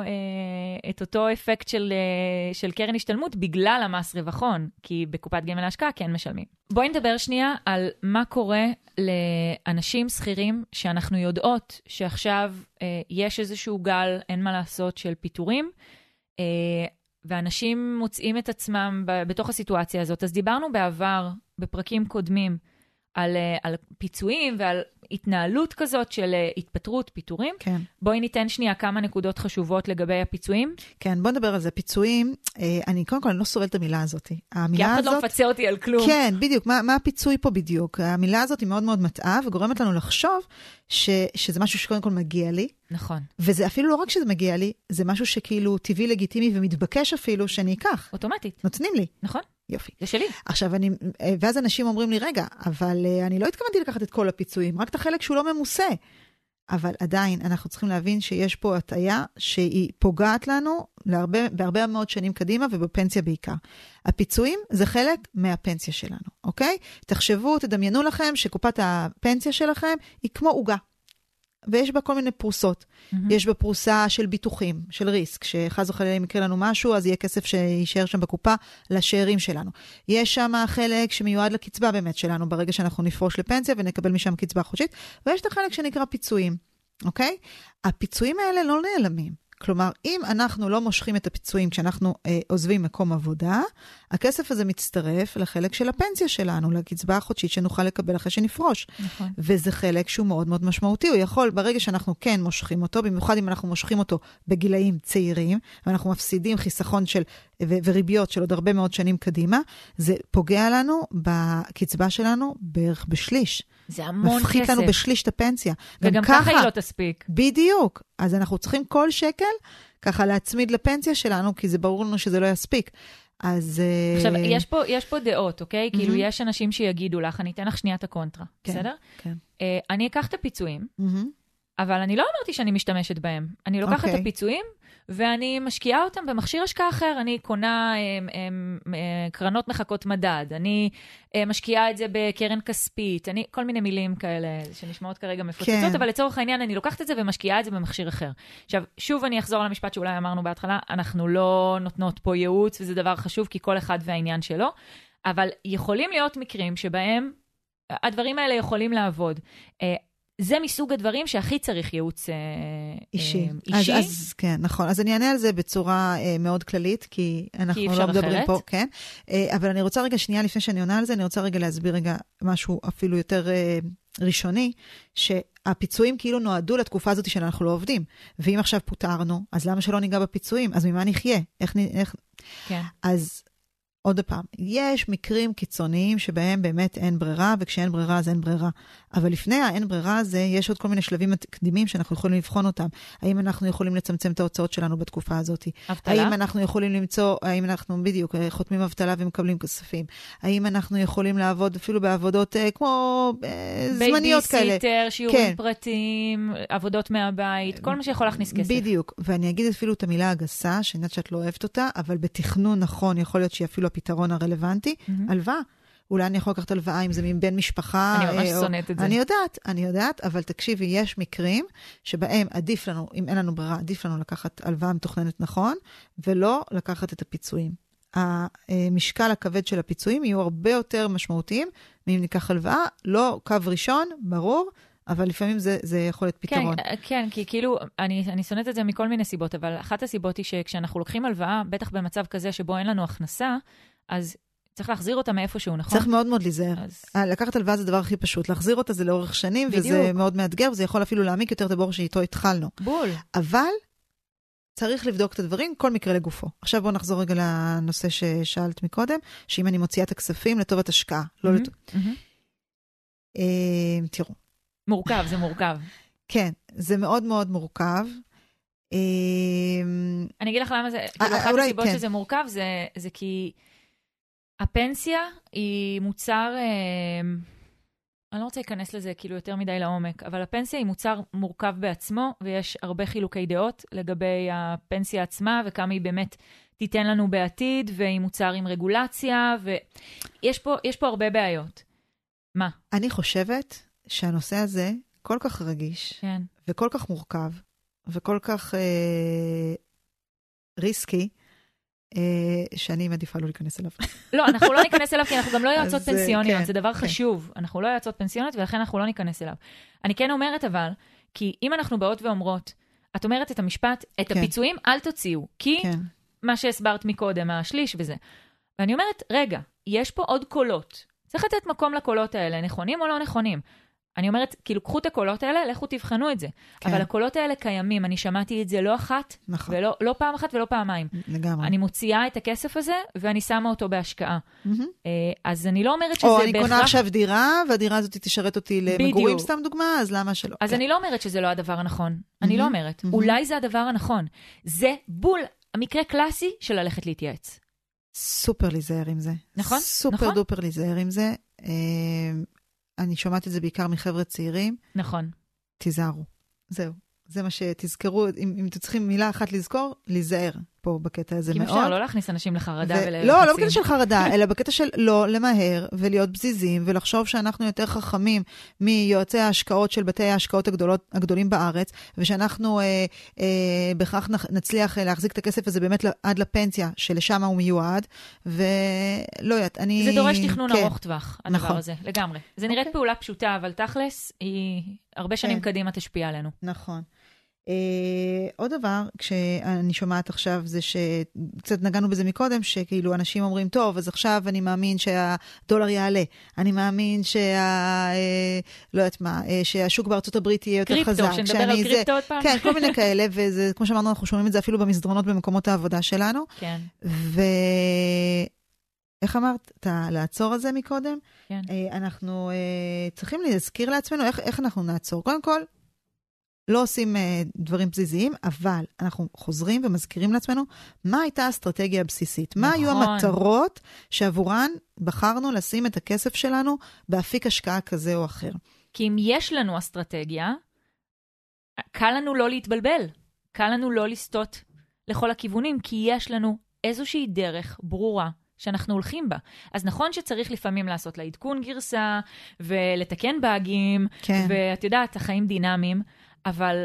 אה, את אותו אפקט של, אה, של קרן השתלמות בגלל המס רווחון, כי בקופת גמל להשקעה כן משלמים. בואי נדבר שנייה על מה קורה לאנשים שכירים שאנחנו יודעות שעכשיו אה, יש איזשהו גל, אין מה לעשות, של פיטורים. אה, ואנשים מוצאים את עצמם ב- בתוך הסיטואציה הזאת. אז דיברנו בעבר, בפרקים קודמים, על, אה, על פיצויים ועל התנהלות כזאת של אה, התפטרות, פיטורים. כן. בואי ניתן שנייה כמה נקודות חשובות לגבי הפיצויים, כן, בוא נדבר על זה. פיצויים, אה, אני קודם כל, אני לא שורדת את המילה הזאת. כי המילה אף אחד לא הזאת... מפצה אותי על כלום. כן, בדיוק. מה, מה הפיצוי פה בדיוק? המילה הזאת היא מאוד מאוד מטעה וגורמת לנו לחשוב ש, שזה משהו שקודם כל מגיע לי, נכון, וזה אפילו לא רק שזה מגיע לי, זה משהו שכאילו טבעי, לגיטימי ומתבקש אפילו שאני אקח. אוטומטית, נותנים לי. נכון? יופי. זה שלי. עכשיו, אני, אה, ואז אנשים אומרים לי, רגע, אבל אה, אני לא התכוונתי לקחת את כל הפיצויים, רק את החלק שהוא לא ממוסה. אבל עדיין, אנחנו צריכים להבין שיש פה הטעיה שהיא פוגעת לנו להרבה, בהרבה מאוד שנים קדימה ובפנסיה בעיקר. הפיצויים זה חלק מהפנסיה שלנו, אוקיי? תחשבו, תדמיינו לכם שקופת הפנסיה שלכם היא כמו עוגה. ויש בה כל מיני פרוסות. מהמם. יש בה פרוסה של ביטוחים, של ריסק, שחס וחלילה אם יקרה לנו משהו, אז יהיה כסף שיישאר שם בקופה לשאירים שלנו. יש שם חלק שמיועד לקצבה באמת שלנו, ברגע שאנחנו נפרוש לפנסיה ונקבל משם קצבה חודשית, ויש את החלק שנקרא פיצויים, אוקיי? הפיצויים האלה לא נעלמים. כלומר, אם אנחנו לא מושכים את הפיצויים כשאנחנו אה, עוזבים מקום עבודה, הכסף הזה מצטרף לחלק של הפנסיה שלנו, לקצבה החודשית שנוכל לקבל אחרי שנפרוש. נכון. וזה חלק שהוא מאוד מאוד משמעותי. הוא יכול, ברגע שאנחנו כן מושכים אותו, במיוחד אם אנחנו מושכים אותו בגילאים צעירים, ואנחנו מפסידים חיסכון של, ו- וריביות של עוד הרבה מאוד שנים קדימה, זה פוגע לנו בקצבה שלנו בערך בשליש. זה המון כסף. מפחית לנו בשליש את הפנסיה. גם וגם ככה היא לא תספיק. בדיוק. אז אנחנו צריכים כל שקל ככה להצמיד לפנסיה שלנו, כי זה ברור לנו שזה לא יספיק. אז... עכשיו, יש פה, יש פה דעות, אוקיי? כאילו, מהמם. יש אנשים שיגידו לך, אני אתן לך שנייה את הקונטרה, כן, בסדר? כן. אה, אני אקח את הפיצויים, מהמם. אבל אני לא אמרתי שאני משתמשת בהם. אני לוקחת את אוקיי. הפיצויים, ואני משקיעה אותם במכשיר השקעה אחר. אני קונה הם, הם, אה, קרנות מחקות מדד, אני אה, משקיעה את זה בקרן כספית, אני, כל מיני מילים כאלה שנשמעות כרגע מפוצצות, כן. אבל לצורך העניין אני לוקחת את זה ומשקיעה את זה במכשיר אחר. עכשיו, שוב אני אחזור למשפט שאולי אמרנו בהתחלה, אנחנו לא נותנות פה ייעוץ, וזה דבר חשוב, כי כל אחד והעניין שלו, אבל יכולים להיות מקרים שבהם הדברים האלה יכולים לעבוד. זה מסוג הדברים שהכי צריך ייעוץ אה, אישי. אה, אישי. אז, אז כן, נכון. אז אני אענה על זה בצורה אה, מאוד כללית, כי אנחנו כי לא מדברים אחרת. פה, כן. אה, אבל אני רוצה רגע, שנייה לפני שאני עונה על זה, אני רוצה רגע להסביר רגע משהו אפילו יותר אה, ראשוני, שהפיצויים כאילו נועדו לתקופה הזאת שאנחנו לא עובדים. ואם עכשיו פוטרנו, אז למה שלא ניגע בפיצויים? אז ממה נחיה? איך, איך... כן. אז עוד פעם, יש מקרים קיצוניים שבהם באמת אין ברירה, וכשאין ברירה אז אין ברירה. אבל לפני האין ברירה הזה, יש עוד כל מיני שלבים מקדימים שאנחנו יכולים לבחון אותם. האם אנחנו יכולים לצמצם את ההוצאות שלנו בתקופה הזאת? אבטלה? האם אנחנו יכולים למצוא, האם אנחנו בדיוק אה, חותמים אבטלה ומקבלים כספים? האם אנחנו יכולים לעבוד אפילו בעבודות אה, כמו אה, זמניות כאלה? בייביסיטר, שיעורים כן. פרטיים, עבודות מהבית, כל מה שיכול להכניס כסף. בדיוק, ואני אגיד אפילו את המילה הגסה, שאני יודעת שאת לא אוהבת אותה, אבל בתכנון נכון יכול להיות שהיא אפילו הפתרון הרלוונטי, מהמם. הלוואה. אולי אני יכול לקחת הלוואה אם זה מבן משפחה. אני ממש אה, או- שונאת את זה. אני יודעת, אני יודעת, אבל תקשיבי, יש מקרים שבהם עדיף לנו, אם אין לנו ברירה, עדיף לנו לקחת הלוואה מתוכננת נכון, ולא לקחת את הפיצויים. המשקל הכבד של הפיצויים יהיו הרבה יותר משמעותיים מאם ניקח הלוואה, לא קו ראשון, ברור, אבל לפעמים זה, זה יכול להיות פתרון. כן, כן, כי כאילו, אני, אני שונאת את זה מכל מיני סיבות, אבל אחת הסיבות היא שכשאנחנו לוקחים הלוואה, בטח במצב כזה שבו אין לנו הכנסה, אז צריך להחזיר אותה מאיפשהו, נכון? צריך מאוד מאוד להיזהר. אז... אה, לקחת הלוואה זה הדבר הכי פשוט, להחזיר אותה זה לאורך שנים, בדיוק. וזה מאוד מאתגר, וזה יכול אפילו להעמיק יותר את הבור שאיתו התחלנו. בול. אבל צריך לבדוק את הדברים, כל מקרה לגופו. עכשיו בואו נחזור רגע לנושא ששאלת מקודם, שאם אני מוציאה את הכספים לטובת השקעה, לא מהמם, לט... מהמם. אה, תראו, מורכב, זה מורכב. כן, זה מאוד מאוד מורכב. אה, אני אגיד לך למה זה, כאילו, אחת הסיבות כן. שזה מורכב זה, זה כי הפנסיה היא מוצר, אה, אני לא רוצה להיכנס לזה כאילו יותר מדי לעומק, אבל הפנסיה היא מוצר מורכב בעצמו, ויש הרבה חילוקי דעות לגבי הפנסיה עצמה, וכמה היא באמת תיתן לנו בעתיד, והיא מוצר עם רגולציה, ויש פה, יש פה הרבה בעיות. מה? אני חושבת שהנושא הזה כל כך רגיש, כן. וכל כך מורכב, וכל כך אה, ריסקי, אה, שאני מעדיפה לא להיכנס אליו. לא, אנחנו לא ניכנס אליו, כי אנחנו גם לא יועצות אה, פנסיוניות, כן, זה דבר כן. חשוב. אנחנו לא יועצות פנסיוניות, ולכן אנחנו לא ניכנס אליו. אני כן אומרת אבל, כי אם אנחנו באות ואומרות, את אומרת את המשפט, את כן. הפיצויים אל תוציאו, כי כן, מה שהסברת מקודם, השליש וזה. ואני אומרת, רגע, יש פה עוד קולות. צריך לתת מקום לקולות האלה, נכונים או לא נכונים. אני אומרת, כאילו, קחו את הקולות האלה, לכו תבחנו את זה. כן. אבל הקולות האלה קיימים, אני שמעתי את זה לא אחת, נכון, ולא לא פעם אחת ולא פעמיים. לגמרי. אני מוציאה את הכסף הזה, ואני שמה אותו בהשקעה. אה, אז אני לא אומרת שזה או בהכרח... אני קונה עכשיו דירה, והדירה הזאת תשרת אותי למגורים. סתם דוגמה, אז למה שלא? אז כן. אני לא אומרת שזה לא הדבר הנכון. אני לא אומרת. מהמם. אולי זה הדבר הנכון. זה בול המקרה קלאסי של ללכת להתייעץ. סופר להיזהר עם זה. נכון, סופר נכון. דופר להיזהר עם זה. אני שומעת את זה בעיקר מחבר'ה צעירים, נכון. תיזהרו. זהו. זה מה שתזכרו, אם, אם אתם צריכים מילה אחת לזכור, להיזהר פה בקטע הזה כי מאוד. אפשר לא להכניס אנשים לחרדה ו- וללחצים. לא, לא בקטע של חרדה, אלא בקטע של לא למהר ולהיות פזיזים ולחשוב שאנחנו יותר חכמים מיועצי ההשקעות של בתי ההשקעות הגדולות, הגדולים בארץ, ושאנחנו אה, אה, בכך נצליח אה, להחזיק את הכסף הזה באמת עד לפנסיה, שלשם הוא מיועד, ולא יודעת, אני... זה דורש תכנון כן. ארוך טווח, הדבר נכון. הזה, לגמרי. זה נראית אוקיי. פעולה פשוטה, אבל תכלס, היא הרבה שנים כן. קדימה תשפיע עלינו. נכון. Uh, עוד דבר, כשאני שומעת עכשיו, זה שקצת נגענו בזה מקודם, שכאילו אנשים אומרים, טוב, אז עכשיו אני מאמין שהדולר יעלה, אני מאמין שה... uh, לא יודעת מה, uh, שהשוק בארצות הברית יהיה יותר קריפטו, חזק. שנדבר שאני על זה- קריפטו עוד פעם? כן, כל מיני כאלה, וזה, כמו שאמרנו, אנחנו שומעים את זה אפילו במסדרונות במקומות העבודה שלנו. כן, ו... איך אמרת? אתה לעצור על זה מקודם? כן. אה, אנחנו אה, צריכים להזכיר לעצמנו איך, איך אנחנו נעצור. קודם כל, לא עושים אה, דברים פזיזיים, אבל אנחנו חוזרים ומזכירים לעצמנו מה הייתה האסטרטגיה הבסיסית. מה היו נכון. המטרות שעבורן בחרנו לשים את הכסף שלנו באפיק השקעה כזה או אחר. כי אם יש לנו אסטרטגיה, קל לנו לא להתבלבל. קל לנו לא לסטות לכל הכיוונים, כי יש לנו איזושהי דרך ברורה שאנחנו הולכים בה. אז נכון שצריך לפעמים לעשות לה עדכון גרסה, ולתקן באגים, כן. ואת יודעת, החיים דינמיים, אבל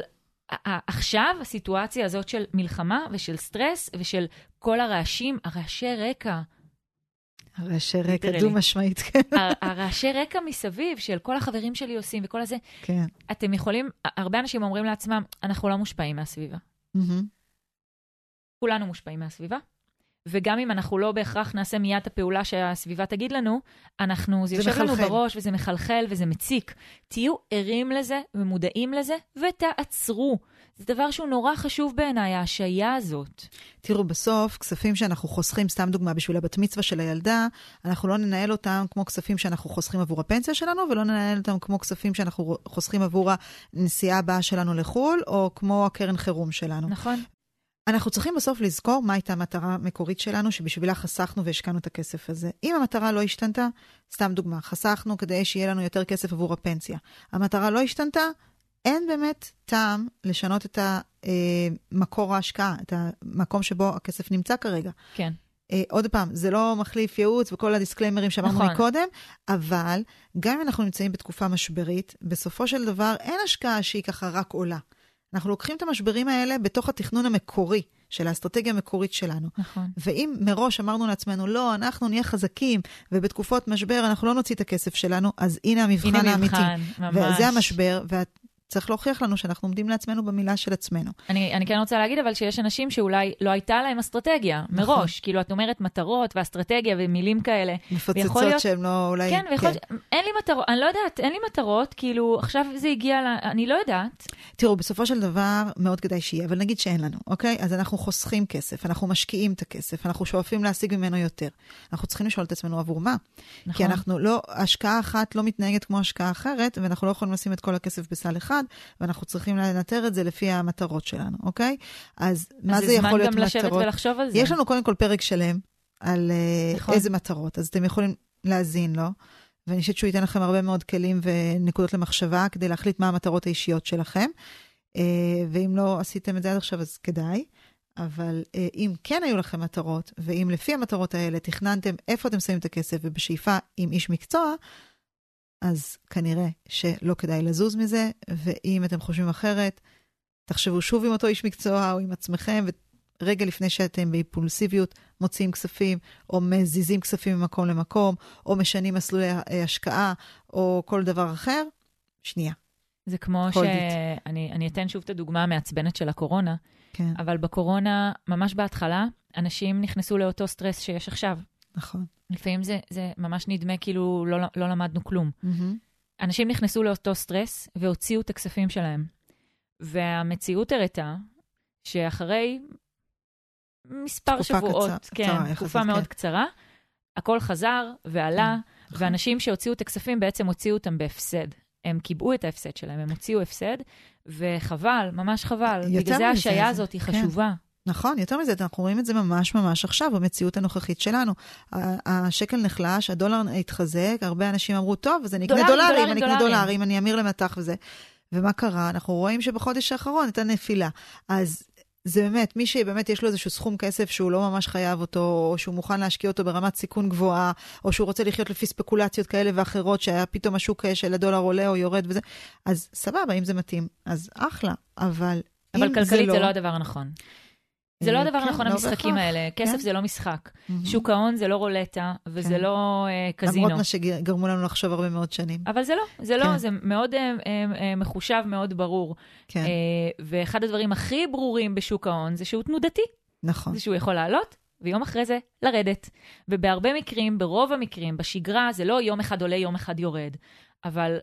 עכשיו הסיטואציה הזאת של מלחמה ושל סטרס ושל כל הרעשים, הרעשי רקע, רעשי רקע. דו-משמעית, כן. הרעשי רקע מסביב של כל החברים שלי עושים וכל הזה, כן. אתם יכולים, הרבה אנשים אומרים לעצמם, אנחנו לא מושפעים מהסביבה. מהמם. כולנו מושפעים מהסביבה. וגם אם אנחנו לא בהכרח נעשה מיד את הפעולה שהסביבה תגיד לנו, אנחנו, זה, זה יושב לנו מחלחל. בראש וזה מחלחל וזה מציק. תהיו ערים לזה ומודעים לזה ותעצרו. זה דבר שהוא נורא חשוב בעיניי, ההשעיה הזאת. תראו, בסוף, כספים שאנחנו חוסכים, סתם דוגמה, בשביל הבת מצווה של הילדה, אנחנו לא ננהל אותם כמו כספים שאנחנו חוסכים עבור הפנסיה שלנו, ולא ננהל אותם כמו כספים שאנחנו חוסכים עבור הנסיעה הבאה שלנו לחו"ל, או כמו הקרן חירום שלנו. נכון? אנחנו צריכים בסוף לזכור מה הייתה המטרה המקורית שלנו, שבשבילה חסכנו והשקענו את הכסף הזה. אם המטרה לא השתנתה, סתם דוגמה, חסכנו כדי שיהיה לנו יותר כסף עבור הפנסיה. המטרה לא השתנתה, אין באמת טעם לשנות את המקור ההשקעה, את המקום שבו הכסף נמצא כרגע. כן. אה, עוד פעם, זה לא מחליף ייעוץ וכל הדיסקליימרים שאמרנו נכון. מקודם, אבל גם אם אנחנו נמצאים בתקופה משברית, בסופו של דבר אין השקעה שהיא ככה רק עולה. אנחנו לוקחים את המשברים האלה בתוך התכנון המקורי של האסטרטגיה המקורית שלנו. נכון. ואם מראש אמרנו לעצמנו, לא, אנחנו נהיה חזקים, ובתקופות משבר אנחנו לא נוציא את הכסף שלנו, אז הנה המבחן הנה האמיתי. מבחן, ממש. וזה המשבר, צריך להוכיח לנו שאנחנו עומדים לעצמנו במילה של עצמנו. אני, אני כן רוצה להגיד אבל שיש אנשים שאולי לא הייתה להם אסטרטגיה נכון. מראש. כאילו, את אומרת מטרות ואסטרטגיה ומילים כאלה. מפוצצות להיות- שהן לא אולי... כן, ויכול להיות, אין לי מטרות, אני לא יודעת, אין לי מטרות, כאילו, עכשיו זה הגיע ל... אני לא יודעת. תראו, בסופו של דבר, מאוד כדאי שיהיה, אבל נגיד שאין לנו, אוקיי? אז אנחנו חוסכים כסף, אנחנו משקיעים את הכסף, אנחנו שואפים להשיג ממנו יותר. אנחנו צריכים לשאול את עצמנו עבור מה. נכון. כי אנחנו לא, השקעה אחת לא מתנהגת כמו השקעה אחרת, ואנחנו לא יכולים לשים את כל הכסף בסל אחד, ואנחנו צריכים לנטר את זה לפי המטרות שלנו, אוקיי? אז מה זה יכול להיות אז זה זמן גם לשבת מטרות? ולחשוב על זה. יש לנו קודם כל פרק שלם על uh, נכון. איזה מטרות, אז אתם יכולים להאזין לו, ואני חושבת שהוא ייתן לכם הרבה מאוד כלים ונקודות למחשבה כדי להחליט מה המטרות האישיות שלכם. Uh, ואם לא עשיתם את זה עד עכשיו, אז כדאי. אבל uh, אם כן היו לכם מטרות, ואם לפי המטרות האלה תכננתם איפה אתם שמים את הכסף ובשאיפה עם איש מקצוע, אז כנראה שלא כדאי לזוז מזה, ואם אתם חושבים אחרת, תחשבו שוב עם אותו איש מקצוע או עם עצמכם, רגע לפני שאתם באימפולסיביות מוציאים כספים, או מזיזים כספים ממקום למקום, או משנים מסלולי השקעה, או כל דבר אחר, שנייה. זה כמו שאני אני אתן שוב את הדוגמה המעצבנת של הקורונה, כן, אבל בקורונה, ממש בהתחלה, אנשים נכנסו לאותו סטרס שיש עכשיו. נכון. לפעמים זה, זה ממש נדמה כאילו לא, לא למדנו כלום. מהמם. אנשים נכנסו לאותו סטרס והוציאו את הכספים שלהם. והמציאות הראתה שאחרי מספר תקופה שבועות, קצר- כן, קצרה, תקופה יחסית, מאוד כן. קצרה, הכל חזר ועלה, נכון. ואנשים שהוציאו את הכספים בעצם הוציאו אותם בהפסד. הם קיבעו את ההפסד שלהם, הם הוציאו הפסד, וחבל, ממש חבל. בגלל זה זה- הזאת היא כן. חשובה. נכון, יותר מזה, אנחנו רואים את זה ממש ממש עכשיו, במציאות הנוכחית שלנו. השקל נחלש, הדולר התחזק, הרבה אנשים אמרו, טוב, אז אני אקנה דולרים, דולרים, אני אקנה דולרים." דולרים, אני אמיר למטח וזה. ומה קרה? אנחנו רואים שבחודש האחרון הייתה נפילה. אז זה באמת, מי שבאמת יש לו איזשהו סכום כסף שהוא לא ממש חייב אותו, או שהוא מוכן להשקיע אותו ברמת סיכון גבוהה, או שהוא רוצה לחיות לפי ספקולציות כאלה ואחרות, שהיה פתאום השוק של הדולר עולה או יורד וזה, אז סבבה, אם זה מתאים, אז אחלה, אבל אבל כלכלית זה לא הדבר הנכון. זה לא אה, הדבר כן, הנכון, לא המשחקים. האלה. כסף כן. זה לא משחק. שוק ההון זה לא רולטה, וזה כן. לא אה, קזינו. למרות מה שגרמו לנו לחשוב הרבה מאוד שנים. אבל זה לא, זה לא. זה מאוד אה, מחושב, מאוד ברור. כן, ואחד הדברים הכי ברורים בשוק ההון זה שהוא תנודתי. נכון. זה שהוא יכול לעלות, ויום אחרי זה לרדת. ובהרבה מקרים, ברוב המקרים, בשגרה, זה לא יום אחד עולה, יום אחד יורד. אבל,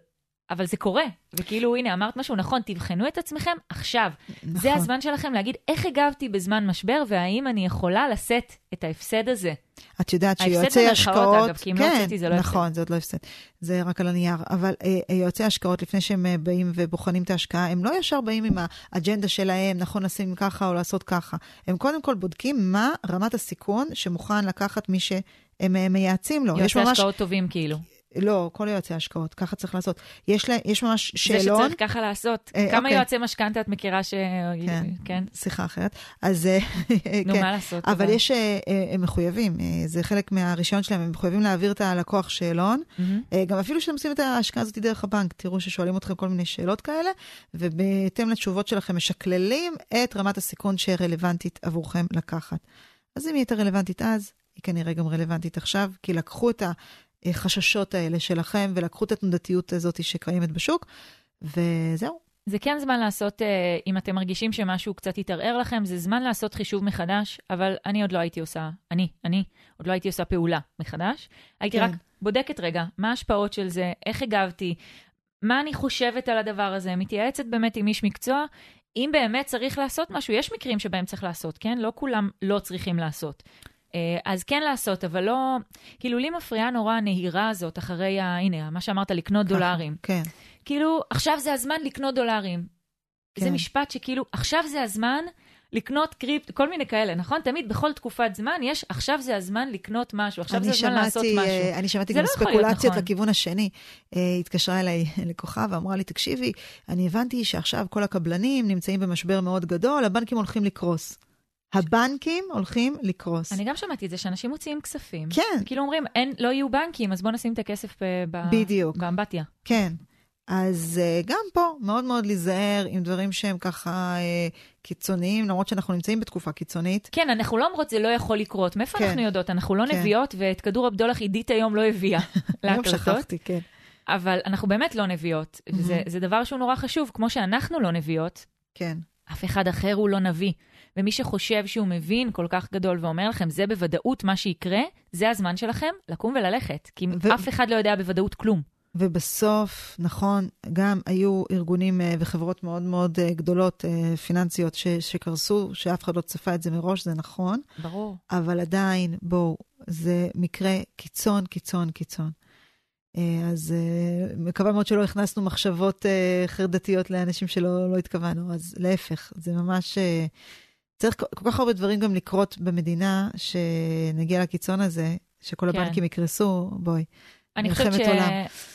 אבל זה קורה. וכאילו, הנה, אמרת משהו נכון, תבחנו את עצמכם עכשיו. נכון. זה הזמן שלכם להגיד איך הגבתי בזמן משבר, והאם אני יכולה לשאת את ההפסד הזה. את יודעת ההפסד שיועצי במרכאות, השקעות... אגב, כי אם לא כן, הוצאתי זה לא הפסד. נכון, זה עוד לא הפסד. זה רק על הנייר. אבל אה, יועצי השקעות, לפני שהם אה, באים ובוחנים את ההשקעה, הם לא ישר באים עם האג'נדה שלהם, נכון לשים ככה או לעשות ככה. הם קודם כל בודקים מה רמת הסיכון שמוכן לקחת מי שהם אה, מייעצים לו. יועצי ממש... השקעות טובים, כאילו. לא, כל יועצי השקעות, ככה צריך לעשות. יש, לה, יש ממש זה שאלון. שצריך ככה לעשות. אה, כמה אוקיי. יועצי משכנתה את מכירה ש... כן. כן? שיחה אחרת. אז אה, נו, כן. מה לעשות? אבל יש, אה, אה, הם מחויבים, זה חלק מהרישיון שלהם, הם מחויבים להעביר את הלקוח שאלון. אה, גם אפילו שאתם עושים את ההשקעה הזאת דרך הבנק, תראו ששואלים אתכם כל מיני שאלות כאלה, ובהתאם לתשובות שלכם משקללים את רמת הסיכון שרלוונטית עבורכם לקחת. אז אם היא הייתה רלוונטית אז, היא כנראה גם רלוונטית עכשיו, כי לקחו את החששות האלה שלכם ולקחו את התנודתיות הזאת שקיימת בשוק, וזהו. זה כן זמן לעשות, אה, אם אתם מרגישים שמשהו קצת התערער לכם, זה זמן לעשות חישוב מחדש, אבל אני עוד לא הייתי עושה, אני, אני, עוד לא הייתי עושה פעולה מחדש. הייתי כן. רק בודקת רגע, מה ההשפעות של זה, איך הגבתי, מה אני חושבת על הדבר הזה, מתייעצת באמת עם איש מקצוע. אם באמת צריך לעשות משהו, יש מקרים שבהם צריך לעשות, כן? לא כולם לא צריכים לעשות. אה, אז כן לעשות, אבל לא... כאילו, לי מפריעה נורא הנהירה הזאת אחרי ה... הנה, מה שאמרת, לקנות ככה. דולרים. כן. כאילו, עכשיו זה הזמן לקנות דולרים. כן. זה משפט שכאילו, עכשיו זה הזמן לקנות קריפט, כל מיני כאלה, נכון? תמיד בכל תקופת זמן יש, עכשיו זה הזמן לקנות משהו, עכשיו זה הזמן לעשות שמעתי, משהו. אה, אני שמעתי גם לא ספקולציות נכון. לכיוון השני. אה, התקשרה אליי לקוחה ואמרה לי, תקשיבי, אני הבנתי שעכשיו כל הקבלנים נמצאים במשבר מאוד גדול, הבנקים הולכים לקרוס. הבנקים הולכים לקרוס. אני גם שמעתי את זה, שאנשים מוציאים כספים. כן, כאילו אומרים, אין, לא יהיו בנקים, אז בואו נשים את הכסף ב- בדיוק. באמבטיה. כן. אז uh, גם פה, מאוד מאוד להיזהר עם דברים שהם ככה uh, קיצוניים, למרות שאנחנו נמצאים בתקופה קיצונית. כן, אנחנו לא אומרות זה לא יכול לקרות. מאיפה כן. אנחנו יודעות? אנחנו לא כן. נביאות, ואת כדור הבדולח עידית היום לא הביאה היום להקלטות. שכחתי, כן. אבל אנחנו באמת לא נביאות. Mhm. זה, זה דבר שהוא נורא חשוב, כמו שאנחנו לא נביאות, כן. אף אחד אחר הוא לא נביא. ומי שחושב שהוא מבין כל כך גדול ואומר לכם, זה בוודאות מה שיקרה, זה הזמן שלכם לקום וללכת. כי ו- אף אחד לא יודע בוודאות כלום. ובסוף, נכון, גם היו ארגונים אה, וחברות מאוד מאוד אה, גדולות, אה, פיננסיות, ש, שקרסו, שאף אחד לא צפה את זה מראש, זה נכון, ברור. אבל עדיין, בואו, זה מקרה קיצון, קיצון, קיצון. אז מקווה מאוד שלא הכנסנו מחשבות חרדתיות לאנשים שלא לא התכוונו, אז להפך, זה ממש... צריך כל כך הרבה דברים גם לקרות במדינה, שנגיע לקיצון הזה, שכל כן. הבנקים יקרסו, בואי. אני חושבת.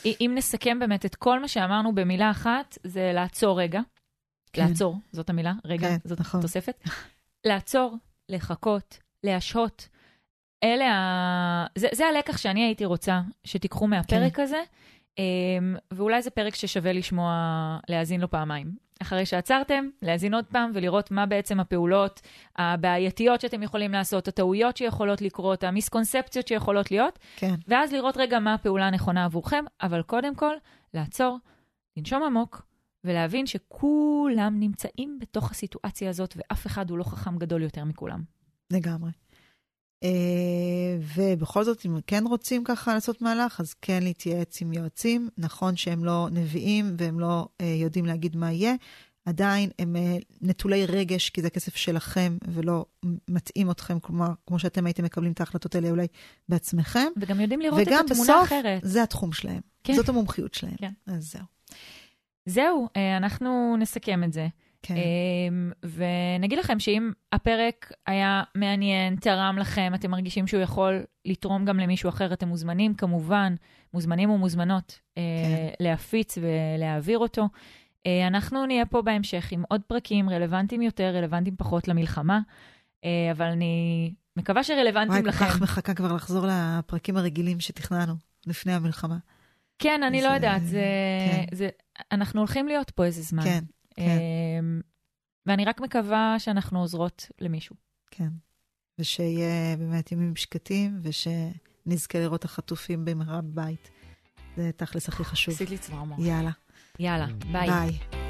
שאם נסכם באמת את כל מה שאמרנו במילה אחת, זה לעצור רגע. כן. לעצור, זאת המילה, רגע, כן, זאת נכון. תוספת. לעצור, לחכות, להשהות. אלה ה... זה, זה הלקח שאני הייתי רוצה שתיקחו מהפרק כן. הזה, אמ, ואולי זה פרק ששווה לשמוע, להאזין לו פעמיים. אחרי שעצרתם, להאזין עוד פעם ולראות מה בעצם הפעולות הבעייתיות שאתם יכולים לעשות, הטעויות שיכולות לקרות, המיסקונספציות שיכולות להיות, כן. ואז לראות רגע מה הפעולה הנכונה עבורכם, אבל קודם כל, לעצור, לנשום עמוק, ולהבין שכולם נמצאים בתוך הסיטואציה הזאת, ואף אחד הוא לא חכם גדול יותר מכולם. לגמרי. אה, ובכל זאת, אם כן רוצים ככה לעשות מהלך, אז כן להתייעץ עם יועצים. נכון שהם לא נביאים והם לא אה, יודעים להגיד מה יהיה, עדיין הם אה, נטולי רגש, כי זה כסף שלכם ולא מתאים אתכם, כלומר, כמו שאתם הייתם מקבלים את ההחלטות האלה אולי בעצמכם. וגם יודעים לראות וגם את התמונה בסוף, האחרת. זה התחום שלהם. כן. זאת המומחיות שלהם. כן. אז זהו. זהו, אנחנו נסכם את זה. כן. אמ, ונגיד לכם שאם הפרק היה מעניין, תרם לכם, אתם מרגישים שהוא יכול לתרום גם למישהו אחר, אתם מוזמנים כמובן, מוזמנים ומוזמנות אה, כן. להפיץ ולהעביר אותו. אה, אנחנו נהיה פה בהמשך עם עוד פרקים רלוונטיים יותר, רלוונטיים פחות למלחמה, אה, אבל אני מקווה וואי, שרלוונטיים כל לכם. כך מחכה כבר לחזור לפרקים הרגילים שתכננו לפני המלחמה. כן, אני לא זה- יודעת, זה, כן. זה, אנחנו הולכים להיות פה איזה זמן. כן, כן. אמ, ואני רק מקווה שאנחנו עוזרות למישהו. כן. ושיהיה באמת ימים שקטים, ושנזכה לראות את החטופים במהרה בבית. זה תכלס הכי חשוב. עשית לי צמרמורת. יאללה, יאללה, ביי. ביי.